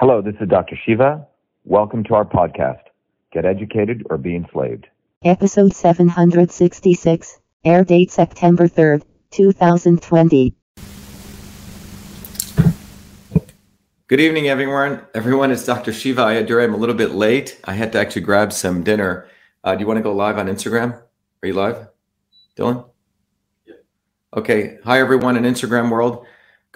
Hello, this is Dr. Shiva. Welcome to our podcast, Get Educated or Be Enslaved. Episode 766, air date September 3rd, 2020. Good evening, everyone. Everyone, it's Dr. Shiva Ayyadurai. I'm a little bit late. I had to actually grab some dinner. Uh, do you want to go live on Instagram? Are you live, Dylan? Yeah. Okay. Hi, everyone in Instagram world.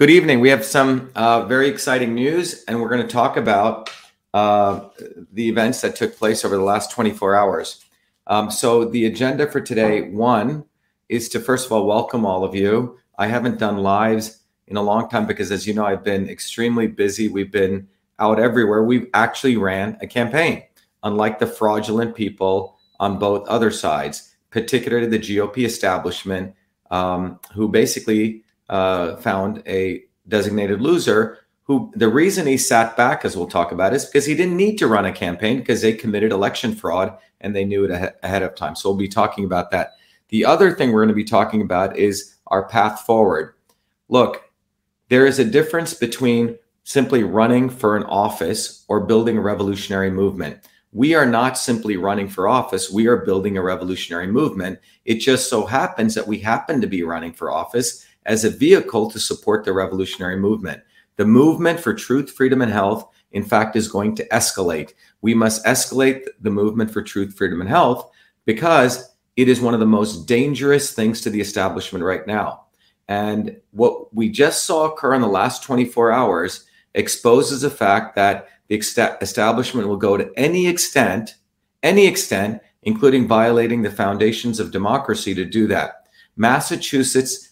Good evening. We have some uh, very exciting news, and we're going to talk about uh, the events that took place over the last 24 hours. Um, so, the agenda for today one is to first of all welcome all of you. I haven't done lives in a long time because, as you know, I've been extremely busy. We've been out everywhere. We've actually ran a campaign, unlike the fraudulent people on both other sides, particularly the GOP establishment, um, who basically uh, found a designated loser who the reason he sat back, as we'll talk about, is because he didn't need to run a campaign because they committed election fraud and they knew it ahead of time. So we'll be talking about that. The other thing we're going to be talking about is our path forward. Look, there is a difference between simply running for an office or building a revolutionary movement. We are not simply running for office, we are building a revolutionary movement. It just so happens that we happen to be running for office as a vehicle to support the revolutionary movement. The movement for truth, freedom, and health, in fact, is going to escalate. We must escalate the movement for truth, freedom, and health because it is one of the most dangerous things to the establishment right now. And what we just saw occur in the last 24 hours exposes the fact that the establishment will go to any extent, any extent, including violating the foundations of democracy to do that. Massachusetts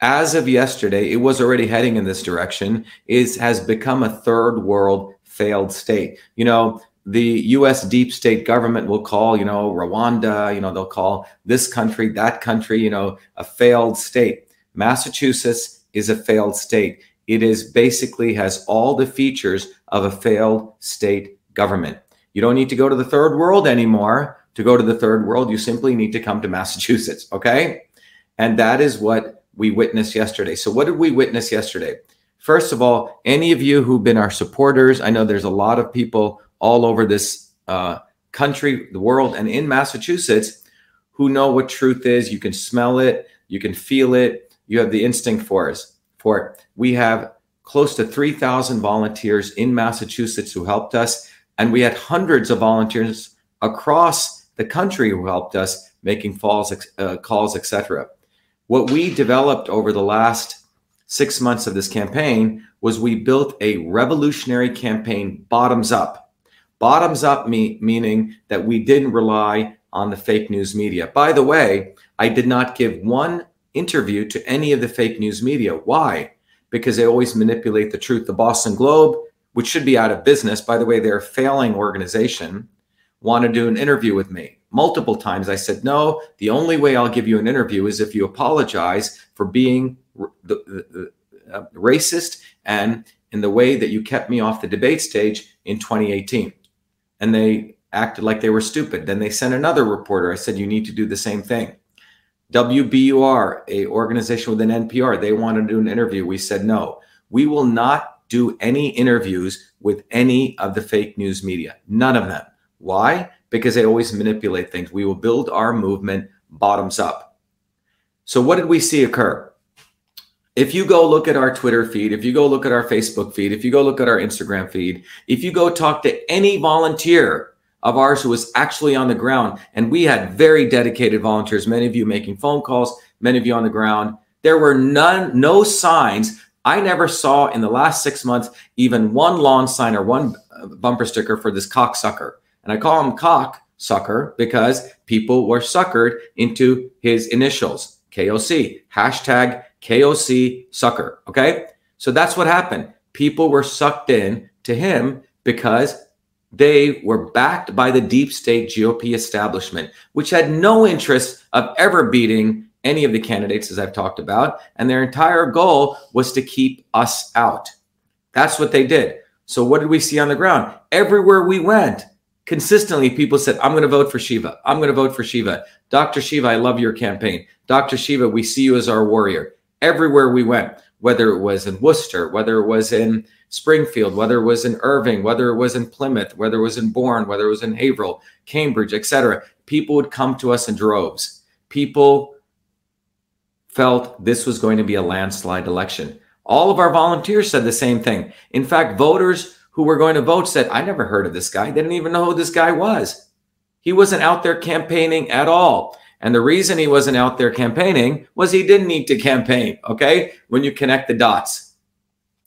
as of yesterday, it was already heading in this direction, is has become a third world failed state. You know, the US deep state government will call, you know, Rwanda, you know, they'll call this country, that country, you know, a failed state. Massachusetts is a failed state. It is basically has all the features of a failed state government. You don't need to go to the third world anymore. To go to the third world, you simply need to come to Massachusetts, okay? And that is what we witnessed yesterday. So, what did we witness yesterday? First of all, any of you who've been our supporters, I know there's a lot of people all over this uh, country, the world, and in Massachusetts who know what truth is. You can smell it, you can feel it, you have the instinct for us. For it. We have close to 3,000 volunteers in Massachusetts who helped us, and we had hundreds of volunteers across the country who helped us making falls, uh, calls, etc. What we developed over the last six months of this campaign was we built a revolutionary campaign bottoms up. Bottoms up me- meaning that we didn't rely on the fake news media. By the way, I did not give one interview to any of the fake news media. Why? Because they always manipulate the truth. The Boston Globe, which should be out of business, by the way, they're a failing organization, want to do an interview with me multiple times. I said, no, the only way I'll give you an interview is if you apologize for being the, the, uh, racist and in the way that you kept me off the debate stage in 2018. And they acted like they were stupid. Then they sent another reporter. I said, you need to do the same thing. WBUR, a organization within NPR, they wanted to do an interview. We said, no, we will not do any interviews with any of the fake news media. None of them. Why? Because they always manipulate things. We will build our movement bottoms up. So, what did we see occur? If you go look at our Twitter feed, if you go look at our Facebook feed, if you go look at our Instagram feed, if you go talk to any volunteer of ours who was actually on the ground, and we had very dedicated volunteers, many of you making phone calls, many of you on the ground, there were none, no signs. I never saw in the last six months even one lawn sign or one bumper sticker for this cocksucker. And I call him cock sucker because people were suckered into his initials, KOC, hashtag KOC sucker. Okay. So that's what happened. People were sucked in to him because they were backed by the deep state GOP establishment, which had no interest of ever beating any of the candidates, as I've talked about. And their entire goal was to keep us out. That's what they did. So, what did we see on the ground? Everywhere we went, consistently people said, I'm going to vote for Shiva. I'm going to vote for Shiva. Dr. Shiva, I love your campaign. Dr. Shiva, we see you as our warrior. Everywhere we went, whether it was in Worcester, whether it was in Springfield, whether it was in Irving, whether it was in Plymouth, whether it was in Bourne, whether it was in Haverhill, Cambridge, etc. People would come to us in droves. People felt this was going to be a landslide election. All of our volunteers said the same thing. In fact, voters who were going to vote said, I never heard of this guy. They didn't even know who this guy was. He wasn't out there campaigning at all. And the reason he wasn't out there campaigning was he didn't need to campaign. Okay. When you connect the dots.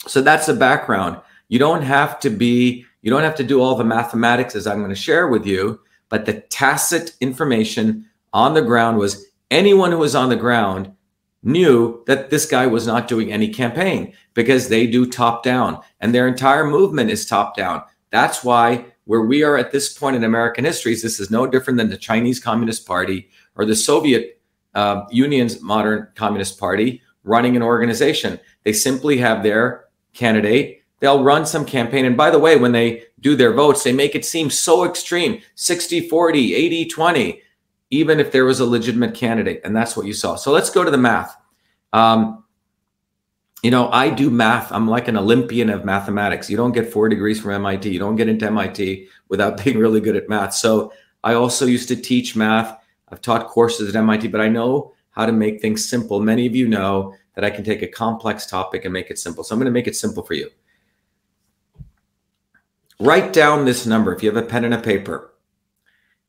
So that's the background. You don't have to be, you don't have to do all the mathematics as I'm going to share with you, but the tacit information on the ground was anyone who was on the ground knew that this guy was not doing any campaign because they do top down and their entire movement is top down. That's why where we are at this point in American history, this is no different than the Chinese Communist Party or the Soviet uh, Union's modern Communist Party running an organization. They simply have their candidate. They'll run some campaign. And by the way, when they do their votes, they make it seem so extreme 60 40, 80 20 even if there was a legitimate candidate. And that's what you saw. So let's go to the math. Um, you know, I do math. I'm like an Olympian of mathematics. You don't get four degrees from MIT. You don't get into MIT without being really good at math. So I also used to teach math. I've taught courses at MIT, but I know how to make things simple. Many of you know that I can take a complex topic and make it simple. So I'm going to make it simple for you. Write down this number if you have a pen and a paper.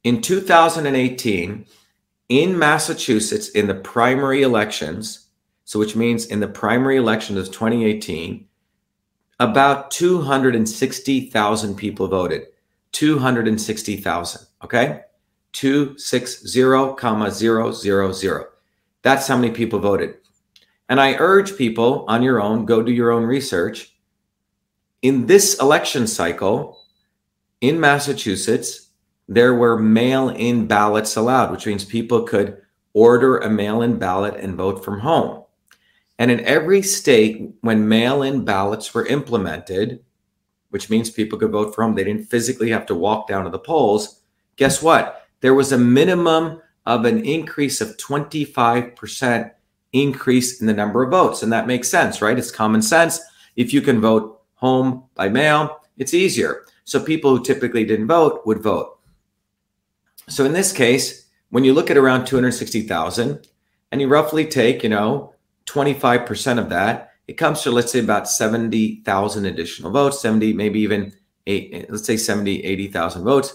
In 2018, in Massachusetts, in the primary elections, so which means in the primary election of 2018, about 260,000 people voted. 260,000, okay? 260, comma 000. That's how many people voted. And I urge people on your own, go do your own research. In this election cycle in Massachusetts, there were mail in ballots allowed, which means people could order a mail in ballot and vote from home. And in every state, when mail in ballots were implemented, which means people could vote from home, they didn't physically have to walk down to the polls. Guess what? There was a minimum of an increase of 25% increase in the number of votes. And that makes sense, right? It's common sense. If you can vote home by mail, it's easier. So people who typically didn't vote would vote. So in this case, when you look at around 260,000 and you roughly take, you know, 25% of that, it comes to let's say about 70,000 additional votes, 70, maybe even eight, let's say 70, 80,000 votes.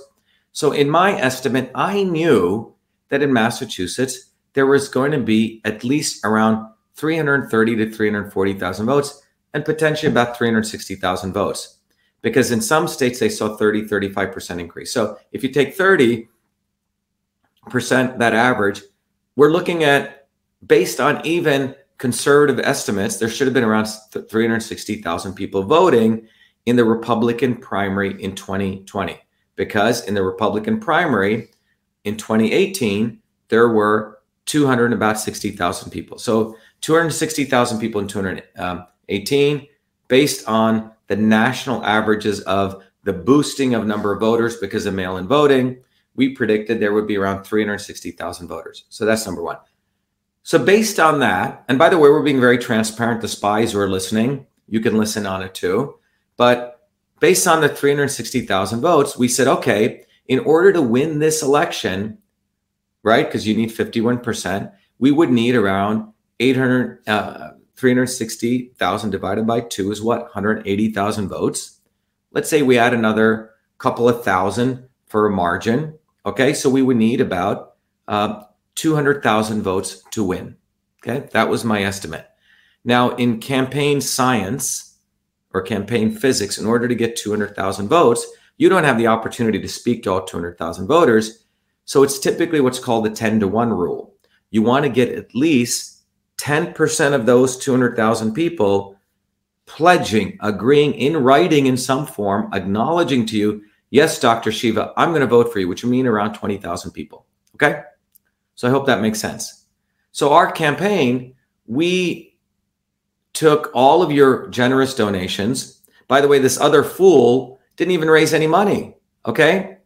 So in my estimate, I knew that in Massachusetts, there was going to be at least around 330 to 340,000 votes and potentially about 360,000 votes. Because in some states, they saw 30, 35% increase. So if you take 30, percent that average, we're looking at based on even conservative estimates, there should have been around 360,000 people voting in the Republican primary in 2020. Because in the Republican primary in 2018, there were 200 about 60,000 people. So 260,000 people in 2018, based on the national averages of the boosting of number of voters because of mail-in voting, we predicted there would be around 360,000 voters. So that's number one. So based on that, and by the way, we're being very transparent. The spies who are listening, you can listen on it too. But based on the 360,000 votes, we said, okay, in order to win this election, right, because you need 51%, we would need around 800, uh, 360,000 divided by two is what? 180,000 votes. Let's say we add another couple of thousand for a margin. Okay, so we would need about uh, 200,000 votes to win. Okay, that was my estimate. Now, in campaign science or campaign physics, in order to get 200,000 votes, you don't have the opportunity to speak to all 200,000 voters. So it's typically what's called the 10 to 1 rule. You want to get at least 10% of those 200,000 people pledging, agreeing in writing in some form, acknowledging to you Yes, Dr. Shiva, I'm going to vote for you, which would mean around 20,000 people. Okay. So I hope that makes sense. So our campaign, we took all of your generous donations. By the way, this other fool didn't even raise any money. Okay.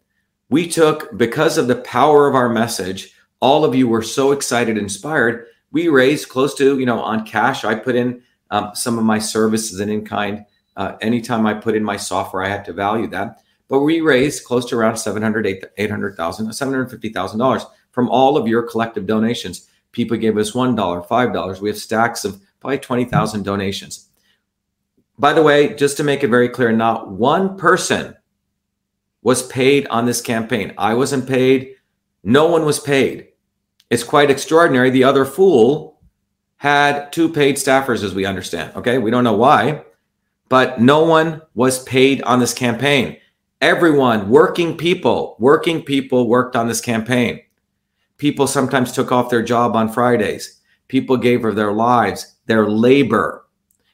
We took, because of the power of our message, all of you were so excited, inspired. We raised close to, you know, on cash, I put in um, some of my services and in kind. Uh, anytime I put in my software, I had to value that. But we raised close to around 700, 800,000, $750,000 from all of your collective donations. People gave us $1, $5. We have stacks of probably 20,000 donations. By the way, just to make it very clear, not one person was paid on this campaign. I wasn't paid. No one was paid. It's quite extraordinary. The other fool had two paid staffers, as we understand. Okay. We don't know why, but no one was paid on this campaign. Everyone, working people, working people worked on this campaign. People sometimes took off their job on Fridays. People gave of their lives, their labor.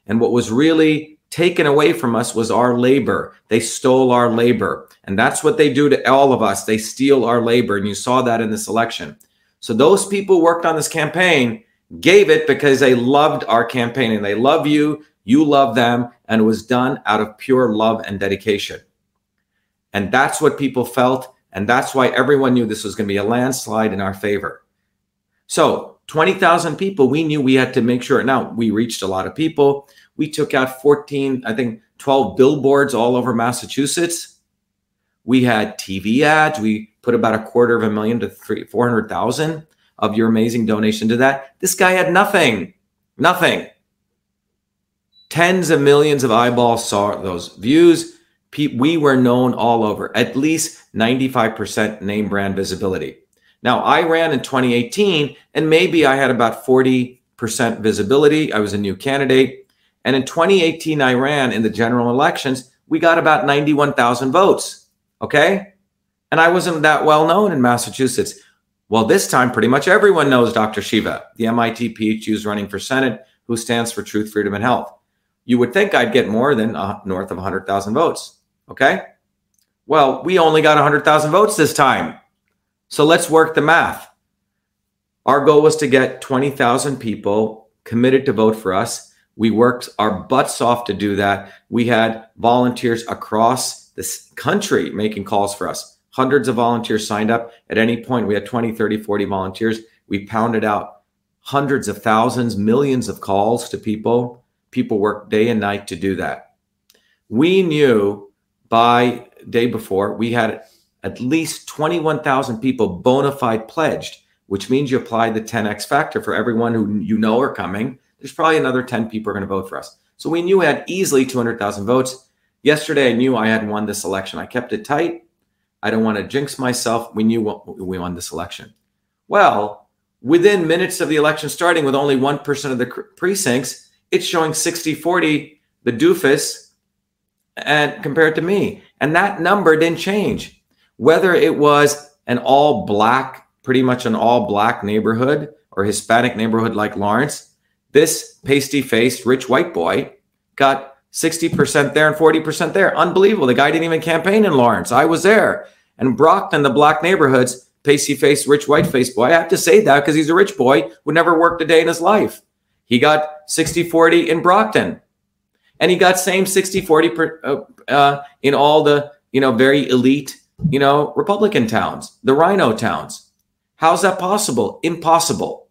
And what was really taken away from us was our labor. They stole our labor. And that's what they do to all of us. They steal our labor. And you saw that in this election. So those people worked on this campaign gave it because they loved our campaign and they love you, you love them, and it was done out of pure love and dedication. And that's what people felt. And that's why everyone knew this was going to be a landslide in our favor. So 20,000 people, we knew we had to make sure. Now, we reached a lot of people. We took out 14, I think 12 billboards all over Massachusetts. We had TV ads. We put about a quarter of a million to three, 400,000 of your amazing donation to that. This guy had nothing, nothing. Tens of millions of eyeballs saw those views. We were known all over, at least 95% name brand visibility. Now, I ran in 2018, and maybe I had about 40% visibility. I was a new candidate. And in 2018, I ran in the general elections. We got about 91,000 votes. Okay. And I wasn't that well known in Massachusetts. Well, this time, pretty much everyone knows Dr. Shiva, the MIT PhD who's running for Senate, who stands for truth, freedom, and health. You would think I'd get more than uh, north of 100,000 votes. Okay. Well, we only got 100,000 votes this time. So let's work the math. Our goal was to get 20,000 people committed to vote for us. We worked our butts off to do that. We had volunteers across this country making calls for us. Hundreds of volunteers signed up. At any point, we had 20, 30, 40 volunteers. We pounded out hundreds of thousands, millions of calls to people. People worked day and night to do that. We knew by day before we had at least 21,000 people bona fide pledged, which means you apply the 10x factor for everyone who you know are coming. There's probably another 10 people are going to vote for us. So we knew we had easily 200,000 votes. Yesterday, I knew I had won this election. I kept it tight. I don't want to jinx myself. We knew we won this election. Well, within minutes of the election starting, with only 1% of the precincts, it's showing 60 40, the doofus, and compared to me. And that number didn't change whether it was an all black, pretty much an all black neighborhood or Hispanic neighborhood like Lawrence, this pasty faced rich white boy got 60% there and 40% there. Unbelievable. The guy didn't even campaign in Lawrence. I was there. And Brockton, the black neighborhoods, pasty faced, rich white faced boy. I have to say that because he's a rich boy who never worked a day in his life. He got 60 40 in Brockton. And he got same 60 40 per, uh, uh, in all the, you know, very elite you know, Republican towns, the rhino towns. How's that possible? Impossible.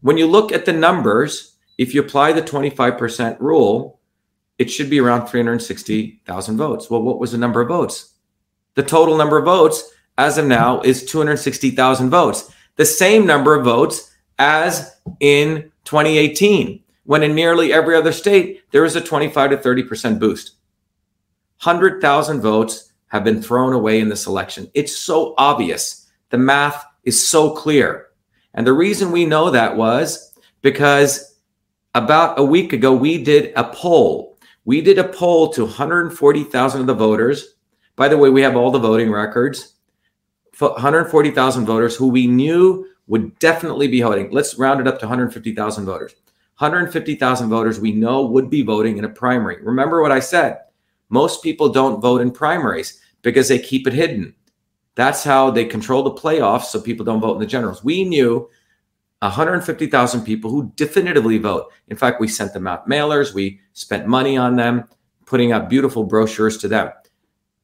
When you look at the numbers, if you apply the 25% rule, it should be around 360,000 votes. Well, what was the number of votes? The total number of votes as of now is 260,000 votes, the same number of votes as in 2018, when in nearly every other state there is a 25 to 30% boost. 100,000 votes have been thrown away in this election. It's so obvious. The math is so clear. And the reason we know that was because about a week ago, we did a poll. We did a poll to 140,000 of the voters. By the way, we have all the voting records. 140,000 voters who we knew would definitely be voting. Let's round it up to 150,000 voters. 150,000 voters we know would be voting in a primary. Remember what I said. Most people don't vote in primaries because they keep it hidden. That's how they control the playoffs so people don't vote in the generals. We knew 150,000 people who definitively vote. In fact, we sent them out mailers, we spent money on them, putting out beautiful brochures to them.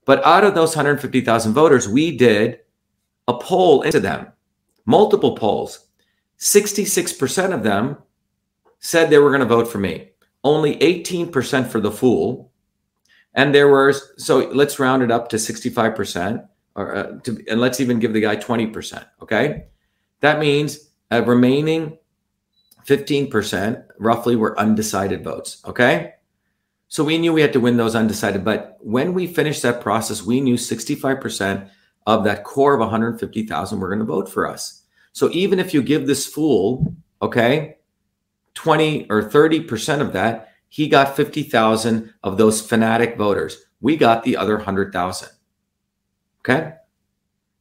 But out of those 150,000 voters, we did a poll into them, multiple polls. 66% of them said they were going to vote for me. only 18% for the fool. And there were, so let's round it up to 65%, or uh, to, and let's even give the guy 20%. Okay. That means a remaining 15% roughly were undecided votes. Okay. So we knew we had to win those undecided. But when we finished that process, we knew 65% of that core of 150,000 were going to vote for us. So even if you give this fool, okay, 20 or 30% of that, he got 50,000 of those fanatic voters. We got the other 100,000. Okay.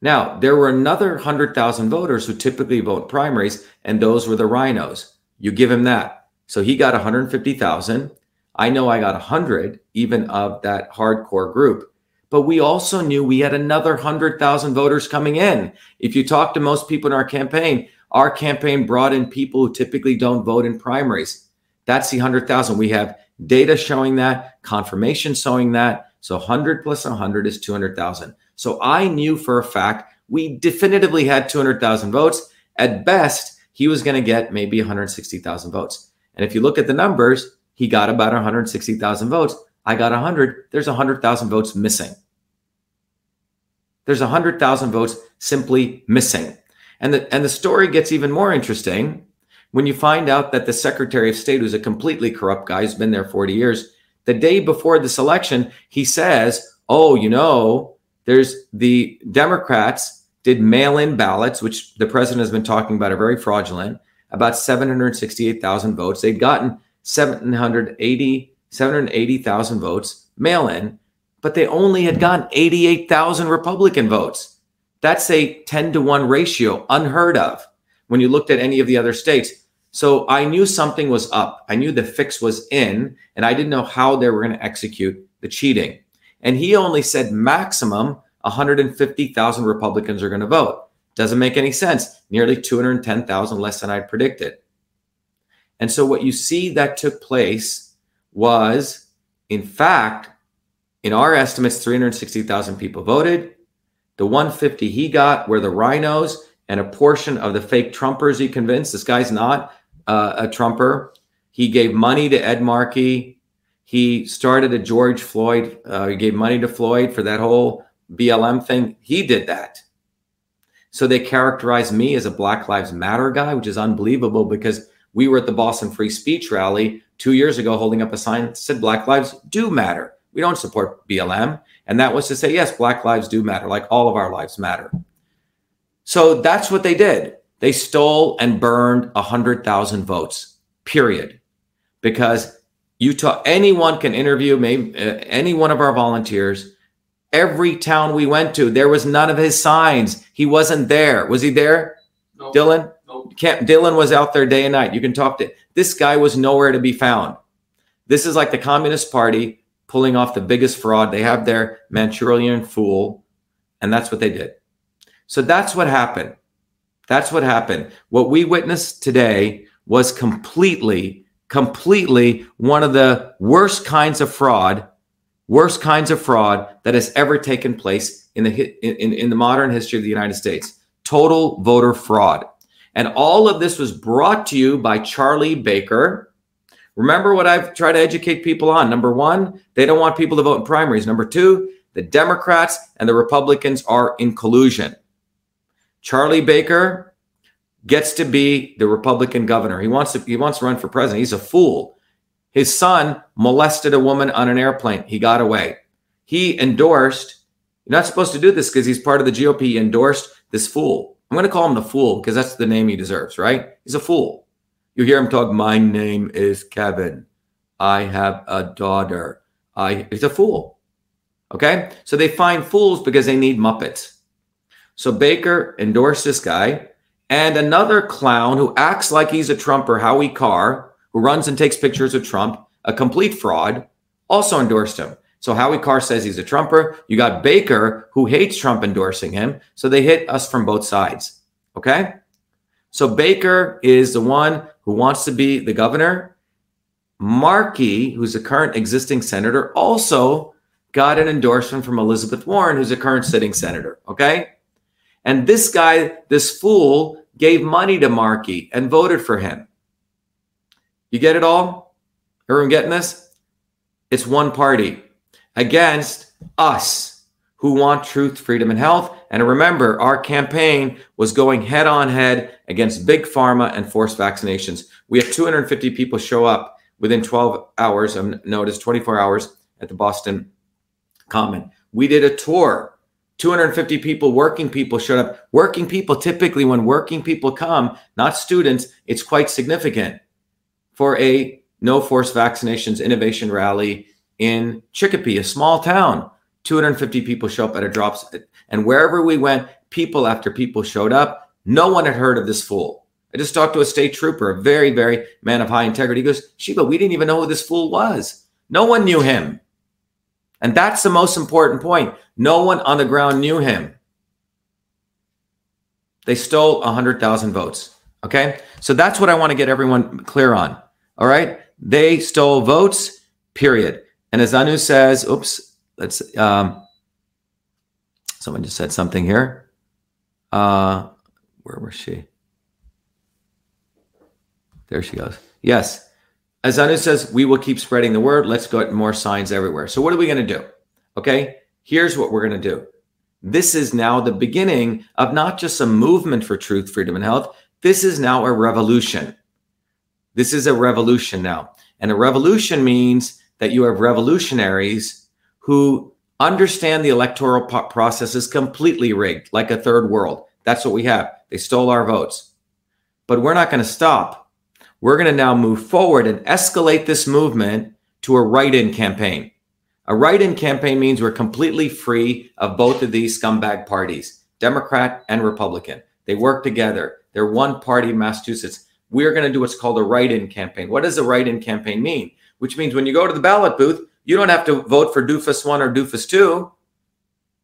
Now, there were another 100,000 voters who typically vote primaries, and those were the rhinos. You give him that. So he got 150,000. I know I got 100 even of that hardcore group. But we also knew we had another 100,000 voters coming in. If you talk to most people in our campaign, our campaign brought in people who typically don't vote in primaries. That's the 100,000. We have data showing that, confirmation showing that. So 100 plus 100 is 200,000. So I knew for a fact we definitively had 200,000 votes. At best, he was going to get maybe 160,000 votes. And if you look at the numbers, he got about 160,000 votes. I got 100. There's 100,000 votes missing. There's 100,000 votes simply missing. And the, and the story gets even more interesting when you find out that the Secretary of State, who's a completely corrupt guy, who's been there 40 years, the day before this election, he says, Oh, you know, there's the Democrats did mail in ballots, which the president has been talking about are very fraudulent, about 768,000 votes. They'd gotten 780 780,000 votes mail in, but they only had gotten 88,000 Republican votes. That's a 10 to 1 ratio, unheard of when you looked at any of the other states. So I knew something was up. I knew the fix was in, and I didn't know how they were going to execute the cheating. And he only said maximum 150,000 Republicans are going to vote. Doesn't make any sense. Nearly 210,000 less than I predicted. And so what you see that took place was, in fact, in our estimates, 360,000 people voted. The 150 he got were the rhinos and a portion of the fake Trumpers he convinced. This guy's not uh, a Trumper. He gave money to Ed Markey. He started a George Floyd. Uh, he gave money to Floyd for that whole BLM thing. He did that. So they characterized me as a Black Lives Matter guy, which is unbelievable because we were at the Boston Free Speech rally two years ago holding up a sign that said Black Lives do matter. We don't support BLM. And that was to say, yes, Black lives do matter, like all of our lives matter. So that's what they did. They stole and burned 100,000 votes, period. Because Utah, anyone can interview maybe uh, any one of our volunteers. Every town we went to, there was none of his signs. He wasn't there. Was he there? No. Dylan? No. Can't, Dylan was out there day and night. You can talk to this guy was nowhere to be found. This is like the Communist Party pulling off the biggest fraud. They have their Manchurian fool, and that's what they did. So that's what happened. That's what happened. What we witnessed today was completely, completely one of the worst kinds of fraud, worst kinds of fraud that has ever taken place in the in, in the modern history of the United States. Total voter fraud. And all of this was brought to you by Charlie Baker. Remember what I've tried to educate people on. Number one, they don't want people to vote in primaries. Number two, the Democrats and the Republicans are in collusion. Charlie Baker gets to be the Republican governor. He wants to he wants to run for president. He's a fool. His son molested a woman on an airplane. He got away. He endorsed. You're not supposed to do this because he's part of the GOP. He endorsed this fool. I'm going to call him the fool because that's the name he deserves, right? He's a fool. You hear him talk, my name is Kevin. I have a daughter. I he's a fool. Okay? So they find fools because they need Muppets. So Baker endorsed this guy and another clown who acts like he's a Trumper, Howie Carr, who runs and takes pictures of Trump, a complete fraud, also endorsed him. So Howie Carr says he's a Trumper. You got Baker, who hates Trump endorsing him. So they hit us from both sides. Okay. So Baker is the one who wants to be the governor. Markey, who's a current existing senator, also got an endorsement from Elizabeth Warren, who's a current sitting senator. Okay. And this guy, this fool, gave money to Markey and voted for him. You get it all? Everyone getting this? It's one party against us who want truth, freedom, and health. And remember, our campaign was going head on head against big pharma and forced vaccinations. We had 250 people show up within 12 hours of notice, 24 hours at the Boston Common. We did a tour. 250 people, working people showed up. Working people, typically, when working people come, not students, it's quite significant for a no force vaccinations innovation rally in Chicopee, a small town. 250 people show up at a drop. And wherever we went, people after people showed up. No one had heard of this fool. I just talked to a state trooper, a very, very man of high integrity. He goes, Shiva, we didn't even know who this fool was. No one knew him. And that's the most important point. No one on the ground knew him. They stole 100,000 votes. Okay. So that's what I want to get everyone clear on. All right. They stole votes, period. And as Anu says, oops, let's, um, someone just said something here. Uh, where was she? There she goes. Yes. As Anu says, we will keep spreading the word. Let's get more signs everywhere. So, what are we going to do? Okay. Here's what we're going to do. This is now the beginning of not just a movement for truth, freedom, and health. This is now a revolution. This is a revolution now. And a revolution means that you have revolutionaries who understand the electoral process is completely rigged, like a third world. That's what we have. They stole our votes. But we're not going to stop. We're going to now move forward and escalate this movement to a write in campaign. A write in campaign means we're completely free of both of these scumbag parties, Democrat and Republican. They work together. They're one party in Massachusetts. We're going to do what's called a write in campaign. What does a write in campaign mean? Which means when you go to the ballot booth, you don't have to vote for doofus one or doofus two.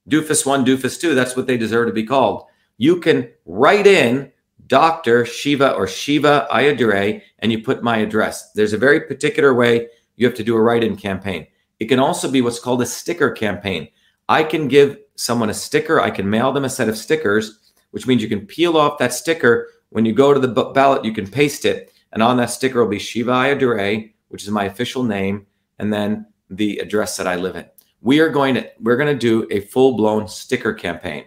Doofus one, doofus two, that's what they deserve to be called. You can write in Dr. Shiva or Shiva Ayyadurai and you put my address. There's a very particular way you have to do a write in campaign. It can also be what's called a sticker campaign. I can give someone a sticker, I can mail them a set of stickers, which means you can peel off that sticker. When you go to the ballot, you can paste it. And on that sticker will be Shiva Ayyadurai, which is my official name, and then the address that I live in. We are going to we're going to do a full-blown sticker campaign.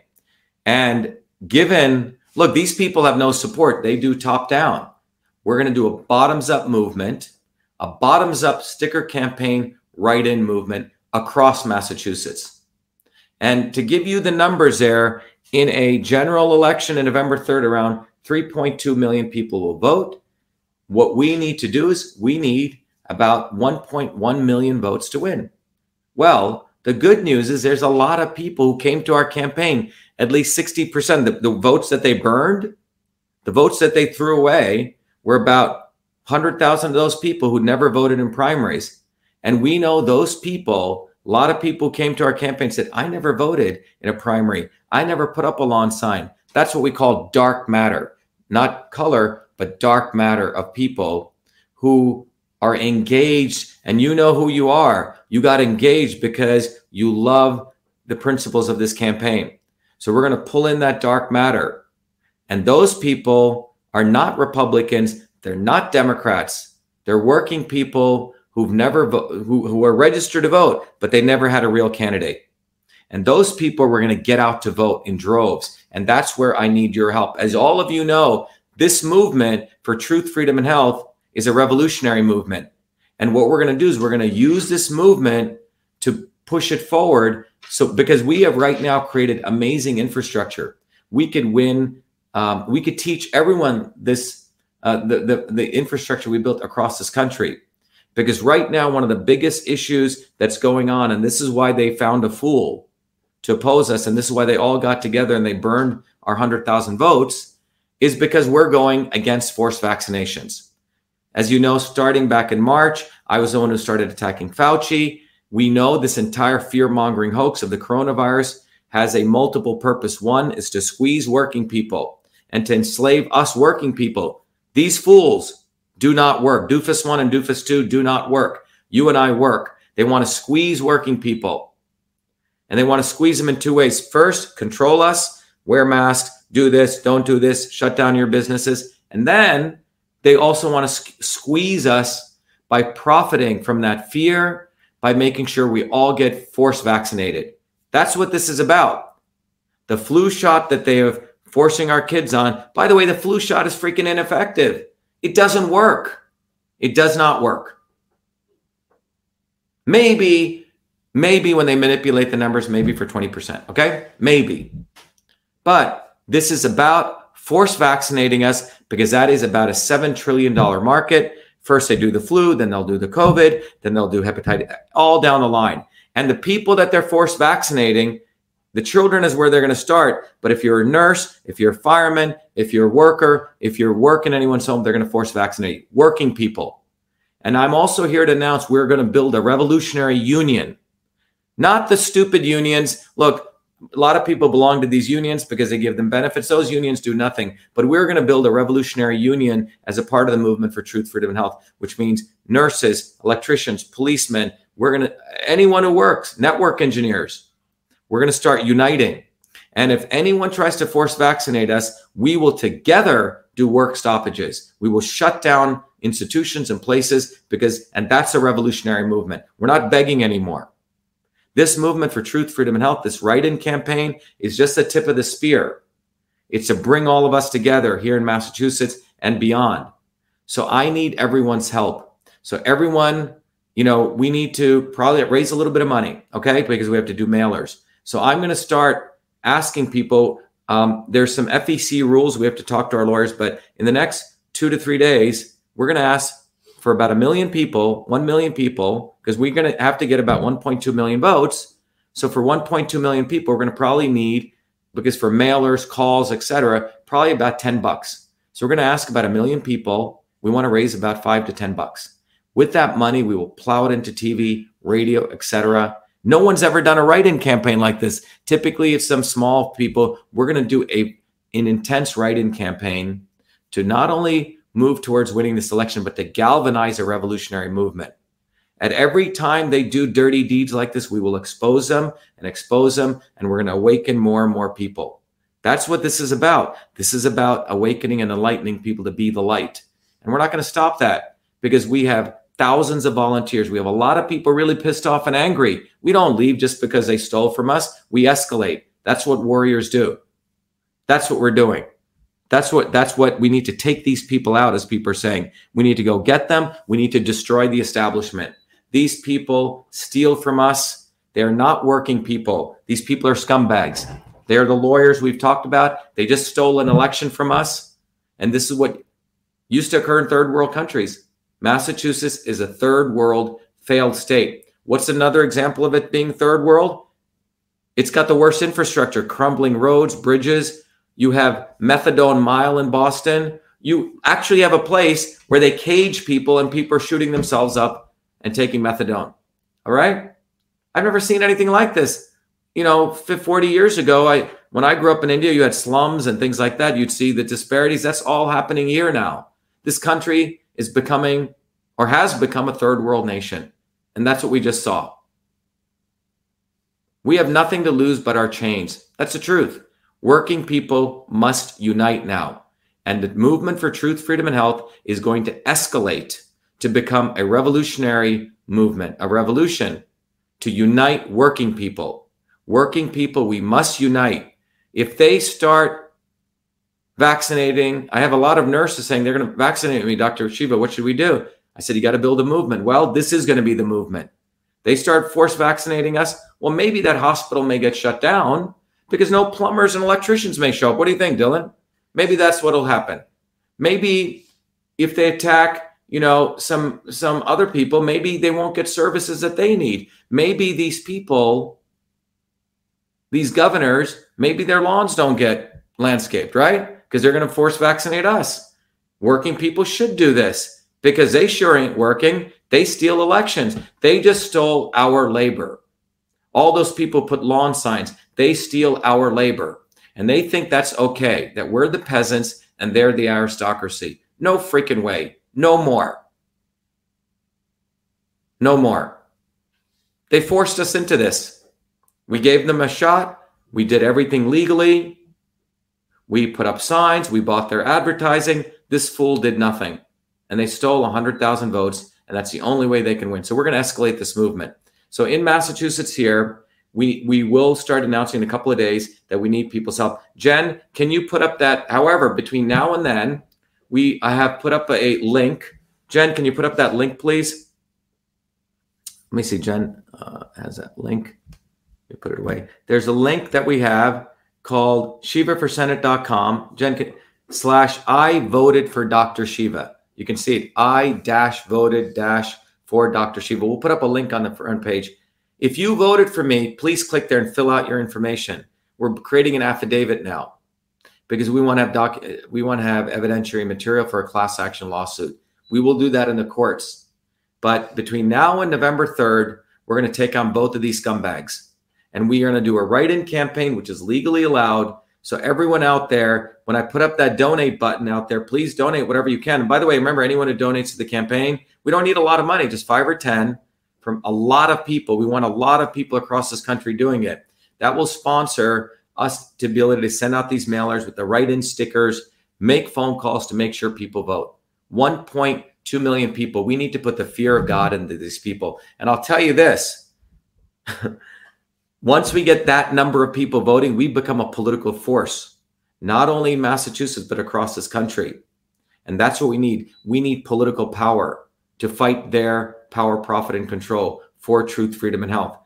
And given look, these people have no support. They do top down. We're going to do a bottoms up movement, a bottoms up sticker campaign write in movement across Massachusetts. And to give you the numbers there, in a general election in November 3rd, around 3.2 million people will vote. What we need to do is we need about 1.1 million votes to win. Well, the good news is there's a lot of people who came to our campaign, at least 60%. The, the votes that they burned, the votes that they threw away, were about 100,000 of those people who never voted in primaries. And we know those people, a lot of people came to our campaign said, I never voted in a primary. I never put up a lawn sign. That's what we call dark matter, not color, but dark matter of people who are engaged and you know who you are. You got engaged because you love the principles of this campaign. So we're going to pull in that dark matter. And those people are not Republicans. They're not Democrats. They're working people who've never vo- who, who are registered to vote, but they never had a real candidate. And those people were going to get out to vote in droves. And that's where I need your help. As all of you know, this movement for truth, freedom, and health is a revolutionary movement. And what we're going to do is we're going to use this movement to push it forward. So, because we have right now created amazing infrastructure, we could win. Um, we could teach everyone this uh, the, the the infrastructure we built across this country. Because right now, one of the biggest issues that's going on, and this is why they found a fool to oppose us, and this is why they all got together and they burned our 100,000 votes, is because we're going against forced vaccinations. As you know, starting back in March, I was the one who started attacking Fauci. We know this entire fear mongering hoax of the coronavirus has a multiple purpose. One is to squeeze working people and to enslave us working people. These fools do not work. Doofus 1 and Doofus 2 do not work. You and I work. They want to squeeze working people. And they want to squeeze them in two ways. First, control us, wear masks, do this, don't do this, shut down your businesses. And then they also want to squeeze us by profiting from that fear, by making sure we all get force vaccinated. That's what this is about. The flu shot that they are forcing our kids on, by the way, the flu shot is freaking ineffective. It doesn't work. It does not work. Maybe, maybe when they manipulate the numbers, maybe for 20%. Okay. Maybe. But this is about force vaccinating us because that is about a $7 trillion market. First, they do the flu, then they'll do the COVID, then they'll do hepatitis, all down the line. And the people that they're force vaccinating, the children is where they're going to start. But if you're a nurse, if you're a fireman, if you're a worker, if you're working anyone's home, they're going to force vaccinate working people. And I'm also here to announce we're going to build a revolutionary union, not the stupid unions. Look, a lot of people belong to these unions because they give them benefits. Those unions do nothing. But we're going to build a revolutionary union as a part of the movement for truth, freedom, and health, which means nurses, electricians, policemen. We're going to, anyone who works, network engineers, we're going to start uniting. And if anyone tries to force vaccinate us, we will together do work stoppages. We will shut down institutions and places because, and that's a revolutionary movement. We're not begging anymore. This movement for truth, freedom, and health, this write in campaign, is just the tip of the spear. It's to bring all of us together here in Massachusetts and beyond. So I need everyone's help. So, everyone, you know, we need to probably raise a little bit of money, okay? Because we have to do mailers. So, I'm going to start asking people. Um, there's some FEC rules. We have to talk to our lawyers, but in the next two to three days, we're going to ask for about a million people, 1 million people, because we're going to have to get about 1.2 million votes. So for 1.2 million people, we're going to probably need, because for mailers, calls, etc., probably about 10 bucks. So we're going to ask about a million people. We want to raise about five to 10 bucks. With that money, we will plow it into TV, radio, etc. No one's ever done a write-in campaign like this. Typically, it's some small people. We're going to do a an intense write-in campaign to not only move towards winning this election, but to galvanize a revolutionary movement. At every time they do dirty deeds like this, we will expose them and expose them, and we're going to awaken more and more people. That's what this is about. This is about awakening and enlightening people to be the light. And we're not going to stop that because we have thousands of volunteers. We have a lot of people really pissed off and angry. We don't leave just because they stole from us. We escalate. That's what warriors do. That's what we're doing. That's what that's what we need to take these people out, as people are saying. We need to go get them. We need to destroy the establishment. These people steal from us. They're not working people. These people are scumbags. They're the lawyers we've talked about. They just stole an election from us. And this is what used to occur in third world countries. Massachusetts is a third world failed state. What's another example of it being third world? It's got the worst infrastructure, crumbling roads, bridges, you have methadone mile in Boston. You actually have a place where they cage people and people are shooting themselves up and taking methadone. All right. I've never seen anything like this. You know, 40 years ago, I when I grew up in India, you had slums and things like that. You'd see the disparities. That's all happening here now. This country is becoming or has become a third world nation. And that's what we just saw. We have nothing to lose but our chains. That's the truth. Working people must unite now. And the movement for truth, freedom, and health is going to escalate to become a revolutionary movement, a revolution to unite working people. Working people, we must unite. If they start vaccinating, I have a lot of nurses saying they're going to vaccinate me, Dr. Shiva. What should we do? I said, you got to build a movement. Well, this is going to be the movement. They start force vaccinating us. Well, maybe that hospital may get shut down because no plumbers and electricians may show up. What do you think, Dylan? Maybe that's what'll happen. Maybe if they attack, you know, some some other people, maybe they won't get services that they need. Maybe these people, these governors, maybe their lawns don't get landscaped, right? Because they're going to force vaccinate us. Working people should do this because they sure ain't working. They steal elections. They just stole our labor. All those people put lawn signs. They steal our labor. And they think that's okay, that we're the peasants and they're the aristocracy. No freaking way. No more. No more. They forced us into this. We gave them a shot. We did everything legally. We put up signs. We bought their advertising. This fool did nothing. And they stole 100,000 votes and that's the only way they can win. So we're going to escalate this movement. So in Massachusetts here, we we will start announcing in a couple of days that we need people's help. Jen, can you put up that? However, between now and then, we I have put up a, link. Jen, can you put up that link, please? Let me see. Jen uh, has that link. Let me put it away. There's a link that we have called shivaforsenate.com. Jen can, slash I voted for Dr. Shiva. You can see it. I dash voted dash for Dr. Shiva. We'll put up a link on the front page. If you voted for me, please click there and fill out your information. We're creating an affidavit now because we want to have doc we want to have evidentiary material for a class action lawsuit. We will do that in the courts. But between now and November 3rd, we're going to take on both of these scumbags. And we are going to do a write-in campaign which is legally allowed. So everyone out there, when I put up that donate button out there, please donate whatever you can. And by the way, remember anyone who donates to the campaign, we don't need a lot of money, just 5 or 10 from a lot of people. We want a lot of people across this country doing it. That will sponsor us to be able to send out these mailers with the write in stickers, make phone calls to make sure people vote. 1.2 million people. We need to put the fear of God into these people. And I'll tell you this once we get that number of people voting, we become a political force, not only in Massachusetts, but across this country. And that's what we need. We need political power to fight their power, profit, and control for truth, freedom, and health.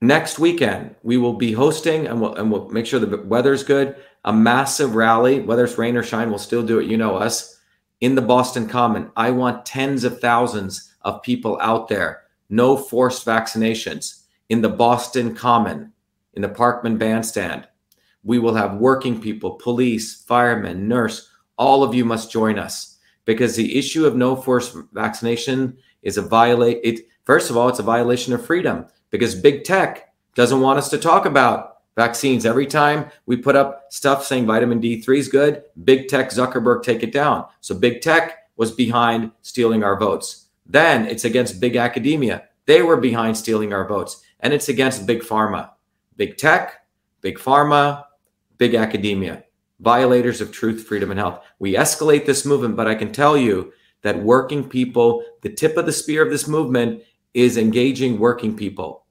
Next weekend, we will be hosting, and we'll, and we'll make sure the weather's good, a massive rally, whether it's rain or shine, we'll still do it. You know us in the Boston Common. I want tens of thousands of people out there. No forced vaccinations in the Boston Common, in the Parkman Bandstand. We will have working people, police, firemen, nurse. All of you must join us because the issue of no forced vaccination is a violate. It first of all, it's a violation of freedom because big tech doesn't want us to talk about vaccines. Every time we put up stuff saying vitamin D3 is good, big tech, Zuckerberg take it down. So big tech was behind stealing our votes. Then it's against big academia. They were behind stealing our votes. And it's against big pharma, big tech, big pharma, big academia violators of truth, freedom, and health. We escalate this movement, but I can tell you that working people, the tip of the spear of this movement is engaging working people.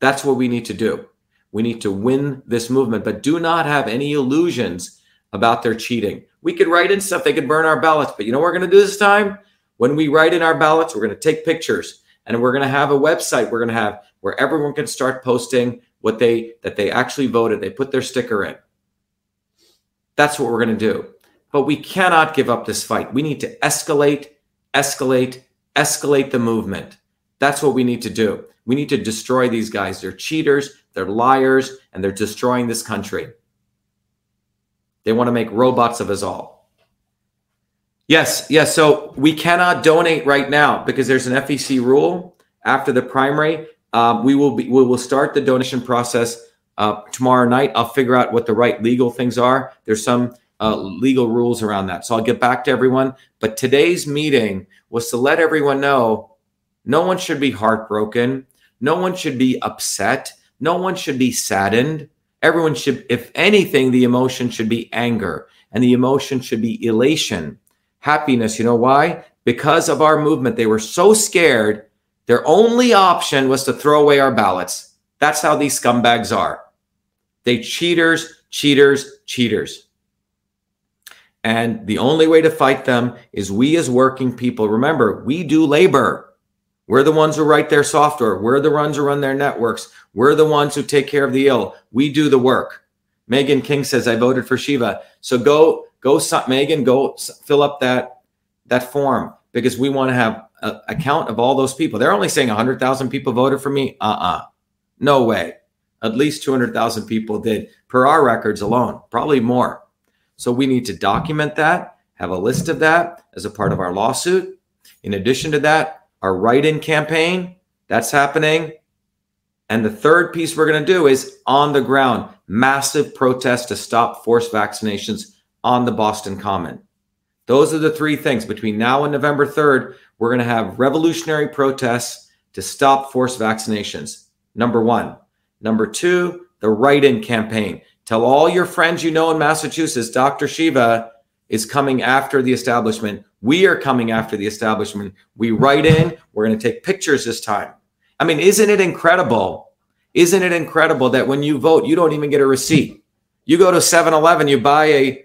That's what we need to do. We need to win this movement, but do not have any illusions about their cheating. We could write in stuff, they could burn our ballots, but you know what we're going to do this time? When we write in our ballots, we're going to take pictures and we're going to have a website we're going to have where everyone can start posting what they that they actually voted. They put their sticker in. That's what we're going to do. But we cannot give up this fight. We need to escalate, escalate, escalate the movement. That's what we need to do. We need to destroy these guys. They're cheaters, they're liars, and they're destroying this country. They want to make robots of us all. Yes, yes. So we cannot donate right now because there's an FEC rule after the primary. Um, we will be we will start the donation process uh, tomorrow night, I'll figure out what the right legal things are. There's some uh, legal rules around that. So I'll get back to everyone. But today's meeting was to let everyone know no one should be heartbroken. No one should be upset. No one should be saddened. Everyone should, if anything, the emotion should be anger and the emotion should be elation, happiness. You know why? Because of our movement, they were so scared. Their only option was to throw away our ballots. That's how these scumbags are. They cheaters, cheaters, cheaters. And the only way to fight them is we as working people. Remember, we do labor. We're the ones who write their software. We're the ones who run their networks. We're the ones who take care of the ill. We do the work. Megan King says, I voted for Shiva. So go, go, Megan, go fill up that, that form because we want to have a, count of all those people. They're only saying 100,000 people voted for me. Uh uh no way. At least 200,000 people did per our records alone, probably more. So we need to document that, have a list of that as a part of our lawsuit. In addition to that, our write in campaign, that's happening. And the third piece we're going to do is on the ground, massive protest to stop forced vaccinations on the Boston Common. Those are the three things. Between now and November 3rd, we're going to have revolutionary protests to stop forced vaccinations. Number one. Number two, the write in campaign. Tell all your friends you know in Massachusetts, Dr. Shiva is coming after the establishment. We are coming after the establishment. We write in, we're going to take pictures this time. I mean, isn't it incredible? Isn't it incredible that when you vote, you don't even get a receipt? You go to 7-Eleven, you buy a,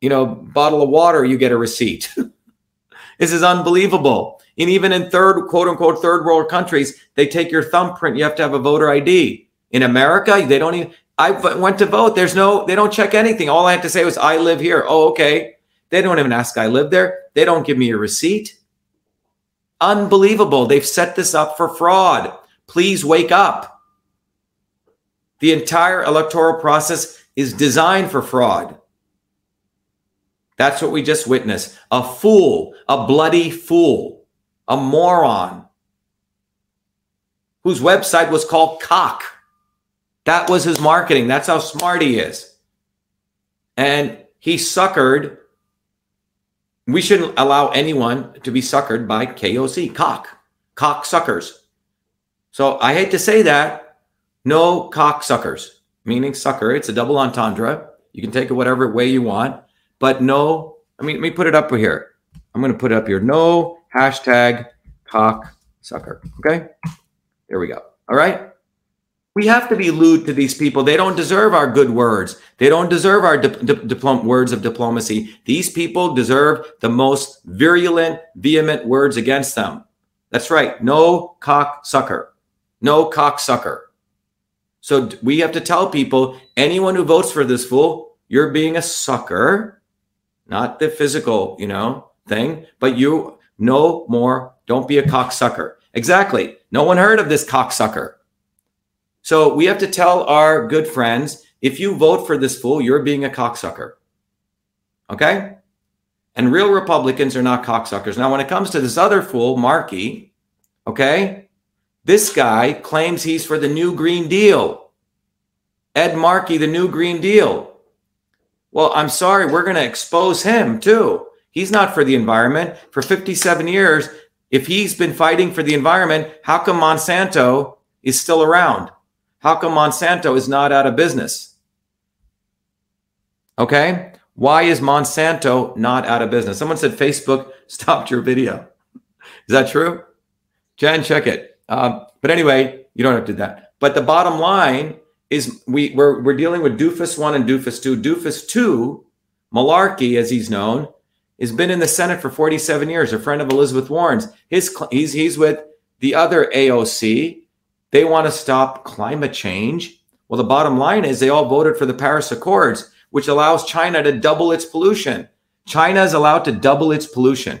you know, bottle of water, you get a receipt. this is unbelievable. And even in third, quote unquote, third world countries, they take your thumbprint. You have to have a voter ID. In America, they don't even, I went to vote. There's no, they don't check anything. All I had to say was, I live here. Oh, okay. They don't even ask, I live there. They don't give me a receipt. Unbelievable. They've set this up for fraud. Please wake up. The entire electoral process is designed for fraud. That's what we just witnessed. A fool, a bloody fool, a moron whose website was called Cock. That was his marketing. That's how smart he is. And he suckered. We shouldn't allow anyone to be suckered by KOC, cock, cock suckers. So I hate to say that. No cock suckers, meaning sucker. It's a double entendre. You can take it whatever way you want, but no. I mean, let me put it up here. I'm going to put it up here. No hashtag cock sucker. Okay. There we go. All right. We have to be lewd to these people. They don't deserve our good words. They don't deserve our di- di- words of diplomacy. These people deserve the most virulent, vehement words against them. That's right. No cock sucker. No cocksucker. So we have to tell people anyone who votes for this fool, you're being a sucker, not the physical, you know, thing, but you no more, don't be a cocksucker. Exactly. No one heard of this cocksucker. So we have to tell our good friends if you vote for this fool, you're being a cocksucker. Okay? And real Republicans are not cocksuckers. Now, when it comes to this other fool, Markey, okay, this guy claims he's for the new Green Deal. Ed Markey, the new Green Deal. Well, I'm sorry, we're going to expose him too. He's not for the environment. For 57 years, if he's been fighting for the environment, how come Monsanto is still around? How come Monsanto is not out of business? Okay? Why is Monsanto not out of business? Someone said Facebook stopped your video. Is that true? Jen, check it. Um, but anyway, you don't have to do that. But the bottom line is we, we're, we're dealing with Doofus 1 and Doofus 2. Doofus 2, Malarkey, as he's known, has been in the Senate for 47 years, a friend of Elizabeth Warren's. His, he's, he's with the other AOC. They want to stop climate change. Well, the bottom line is they all voted for the Paris Accords, which allows China to double its pollution. China is allowed to double its pollution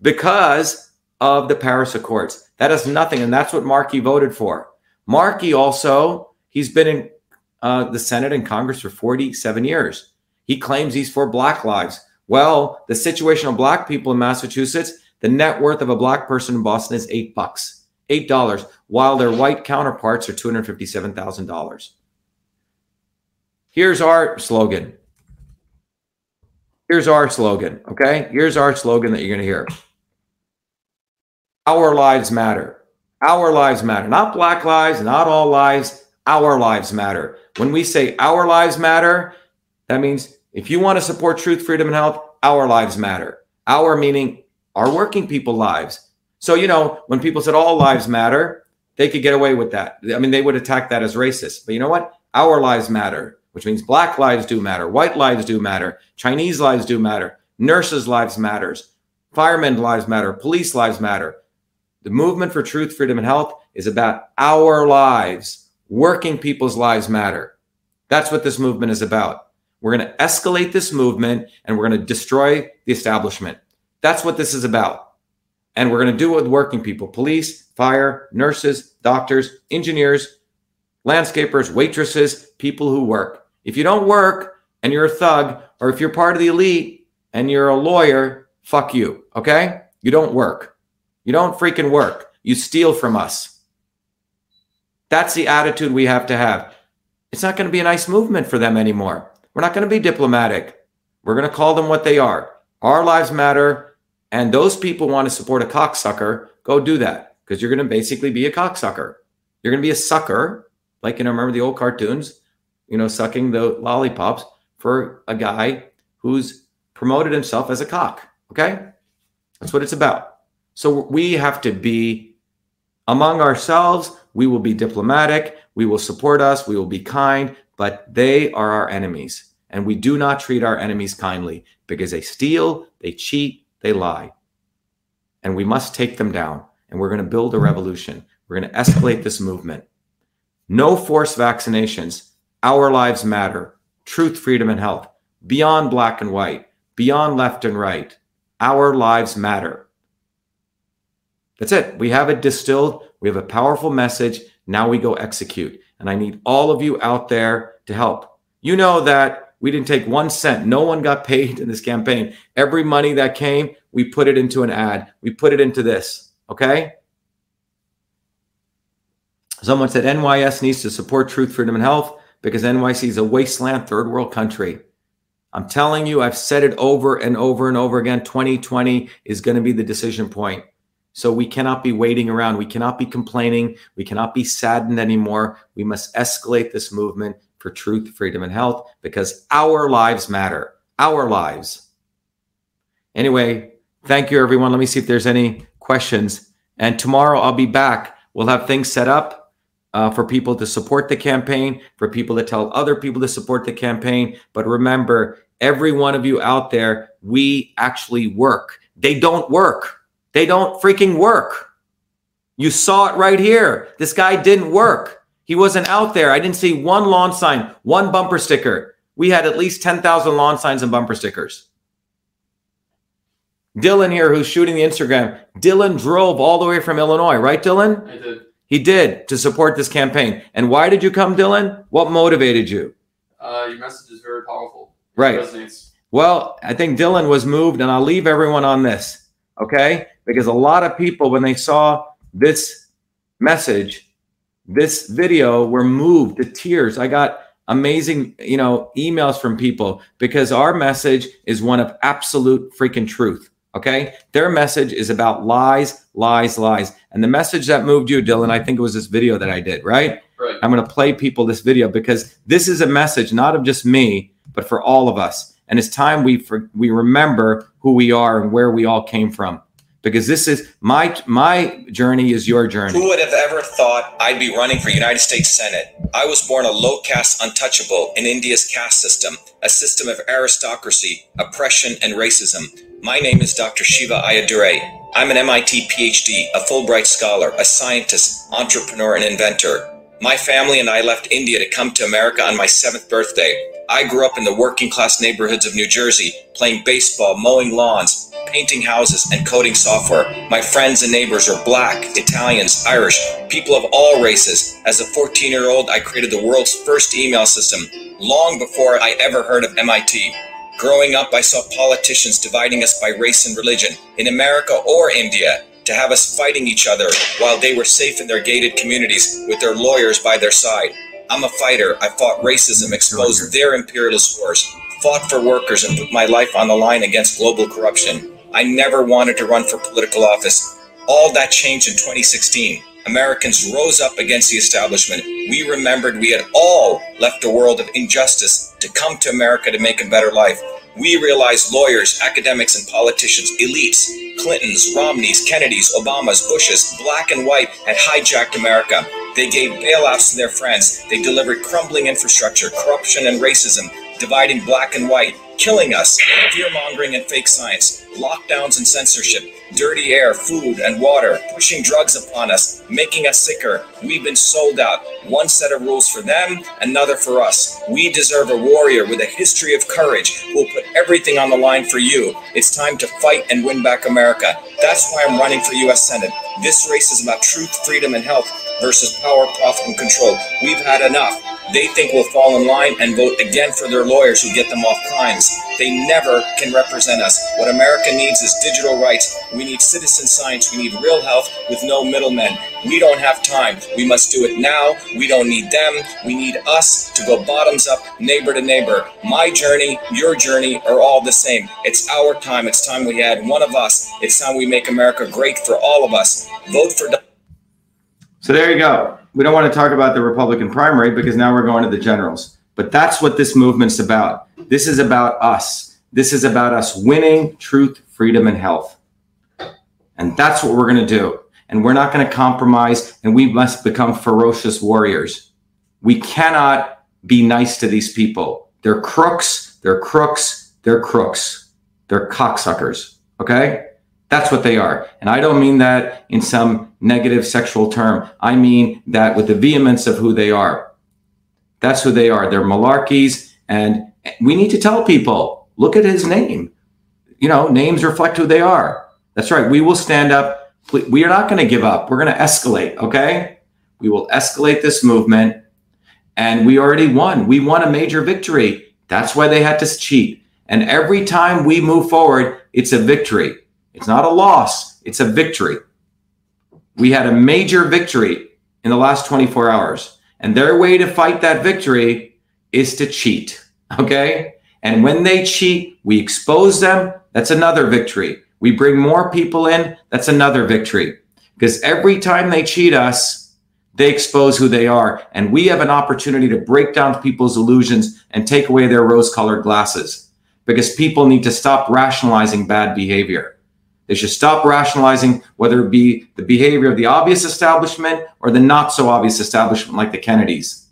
because of the Paris Accords. That is nothing. And that's what Markey voted for. Markey also, he's been in uh, the Senate and Congress for 47 years. He claims he's for Black lives. Well, the situation of Black people in Massachusetts, the net worth of a Black person in Boston is eight bucks, eight dollars, while their white counterparts are $257,000. Here's our slogan. Here's our slogan. Okay. Here's our slogan that you're going to hear. Our lives matter. Our lives matter. Not black lives, not all lives. Our lives matter. When we say our lives matter, that means if you want to support truth, freedom, and health, our lives matter. Our meaning our working people lives. So, you know, when people said all lives matter, they could get away with that. I mean, they would attack that as racist. But you know what? Our lives matter, which means black lives do matter, white lives do matter, Chinese lives do matter, nurses' lives matters, firemen lives matter, police lives matter. The movement for truth, freedom, and health is about our lives. Working people's lives matter. That's what this movement is about. We're going to escalate this movement and we're going to destroy the establishment. That's what this is about. And we're going to do it with working people police, fire, nurses, doctors, engineers, landscapers, waitresses, people who work. If you don't work and you're a thug, or if you're part of the elite and you're a lawyer, fuck you. Okay? You don't work. You don't freaking work. You steal from us. That's the attitude we have to have. It's not going to be a nice movement for them anymore. We're not going to be diplomatic. We're going to call them what they are. Our lives matter. And those people want to support a cocksucker. Go do that because you're going to basically be a cocksucker. You're going to be a sucker, like, you know, remember the old cartoons, you know, sucking the lollipops for a guy who's promoted himself as a cock. Okay. That's what it's about. So we have to be among ourselves. We will be diplomatic. We will support us. We will be kind, but they are our enemies. And we do not treat our enemies kindly because they steal, they cheat, they lie. And we must take them down. And we're going to build a revolution. We're going to escalate this movement. No forced vaccinations. Our lives matter. Truth, freedom, and health. Beyond black and white, beyond left and right. Our lives matter. That's it. We have it distilled. We have a powerful message. Now we go execute. And I need all of you out there to help. You know that we didn't take one cent. No one got paid in this campaign. Every money that came, we put it into an ad. We put it into this. Okay. Someone said NYS needs to support truth, freedom, and health because NYC is a wasteland third world country. I'm telling you, I've said it over and over and over again. 2020 is going to be the decision point. So we cannot be waiting around. We cannot be complaining. We cannot be saddened anymore. We must escalate this movement for truth, freedom, and health because our lives matter. Our lives. Anyway, thank you, everyone. Let me see if there's any questions. And tomorrow I'll be back. We'll have things set up uh, for people to support the campaign, for people to tell other people to support the campaign. But remember, every one of you out there, we actually work. They don't work. They don't freaking work. You saw it right here. This guy didn't work. He wasn't out there. I didn't see one lawn sign, one bumper sticker. We had at least 10,000 lawn signs and bumper stickers. Dylan here, who's shooting the Instagram, Dylan drove all the way from Illinois, right, Dylan? I did. He did to support this campaign. And why did you come, Dylan? What motivated you? Uh, your message is very powerful. It Right. resonates. Well, I think Dylan was moved, and I'll leave everyone on this, okay? Because a lot of people, when they saw this message, this video, were moved to tears. I got amazing, you know, emails from people because our message is one of absolute freaking truth. Okay. Their message is about lies, lies, lies. And the message that moved you, Dylan, I think it was this video that I did, right? Right. I'm going to play people this video because this is a message not of just me, but for all of us. And it's time we for, we remember who we are and where we all came from. Because this is my my journey is your journey. Who would have ever thought I'd be running for United States Senate? I was born a low caste untouchable in India's caste system, a system of aristocracy, oppression, and racism. My name is Dr. Shiva Ayyadurai. I'm an MIT PhD, a Fulbright scholar, a scientist, entrepreneur, and inventor. My family and I left India to come to America on my seventh birthday. I grew up in the working class neighborhoods of New Jersey, playing baseball, mowing lawns, painting houses, and coding software. My friends and neighbors are black, Italians, Irish, people of all races. As a 14 year old, I created the world's first email system, long before I ever heard of MIT. Growing up, I saw politicians dividing us by race and religion, in America or India, to have us fighting each other while they were safe in their gated communities with their lawyers by their side. I'm a fighter. I fought racism, exposed their imperialist wars, fought for workers, and put my life on the line against global corruption. I never wanted to run for political office. All that changed in 2016. Americans rose up against the establishment. We remembered we had all left a world of injustice to come to America to make a better life. We realize lawyers, academics, and politicians, elites, Clintons, Romneys, Kennedys, Obamas, Bushes, black and white, had hijacked America. They gave bailouts to their friends. They delivered crumbling infrastructure, corruption, and racism, dividing black and white, killing us, fear mongering and fake science, lockdowns and censorship, dirty air, food, and water, pushing drugs upon us, making us sicker. We've been sold out. One set of rules for them, another for us. We deserve a warrior with a history of courage who will put everything on the line for you. It's time to fight and win back America. That's why I'm running for U.S. Senate. This race is about truth, freedom, and health versus power, profit, and control. We've had enough. They think we'll fall in line and vote again for their lawyers who get them off crimes. They never can represent us. What America needs is digital rights. We need citizen science. We need real health with no middlemen. We don't have time. We must do it now. We don't need them. We need us to go bottoms up, neighbor to neighbor. My journey, your journey are all the same. It's our time. It's time we had one of us. It's time we make America great for all of us. Vote for. So there you go. We don't want to talk about the Republican primary because now we're going to the generals. But that's what this movement's about. This is about us. This is about us winning truth, freedom, and health. And that's what we're going to do. And we're not going to compromise, and we must become ferocious warriors. We cannot be nice to these people. They're crooks, they're crooks, they're crooks, they're cocksuckers. Okay? That's what they are. And I don't mean that in some negative sexual term. I mean that with the vehemence of who they are. That's who they are. They're malarkeys. And we need to tell people look at his name. You know, names reflect who they are. That's right. We will stand up. We are not going to give up. We're going to escalate. Okay. We will escalate this movement. And we already won. We won a major victory. That's why they had to cheat. And every time we move forward, it's a victory. It's not a loss, it's a victory. We had a major victory in the last 24 hours. And their way to fight that victory is to cheat. Okay. And when they cheat, we expose them. That's another victory. We bring more people in. That's another victory. Because every time they cheat us, they expose who they are. And we have an opportunity to break down people's illusions and take away their rose colored glasses because people need to stop rationalizing bad behavior. They should stop rationalizing whether it be the behavior of the obvious establishment or the not so obvious establishment like the Kennedys.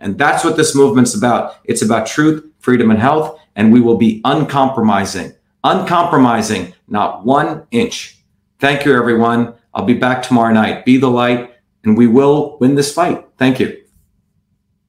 And that's what this movement's about. It's about truth, freedom, and health. And we will be uncompromising, uncompromising, not one inch. Thank you, everyone. I'll be back tomorrow night. Be the light, and we will win this fight. Thank you.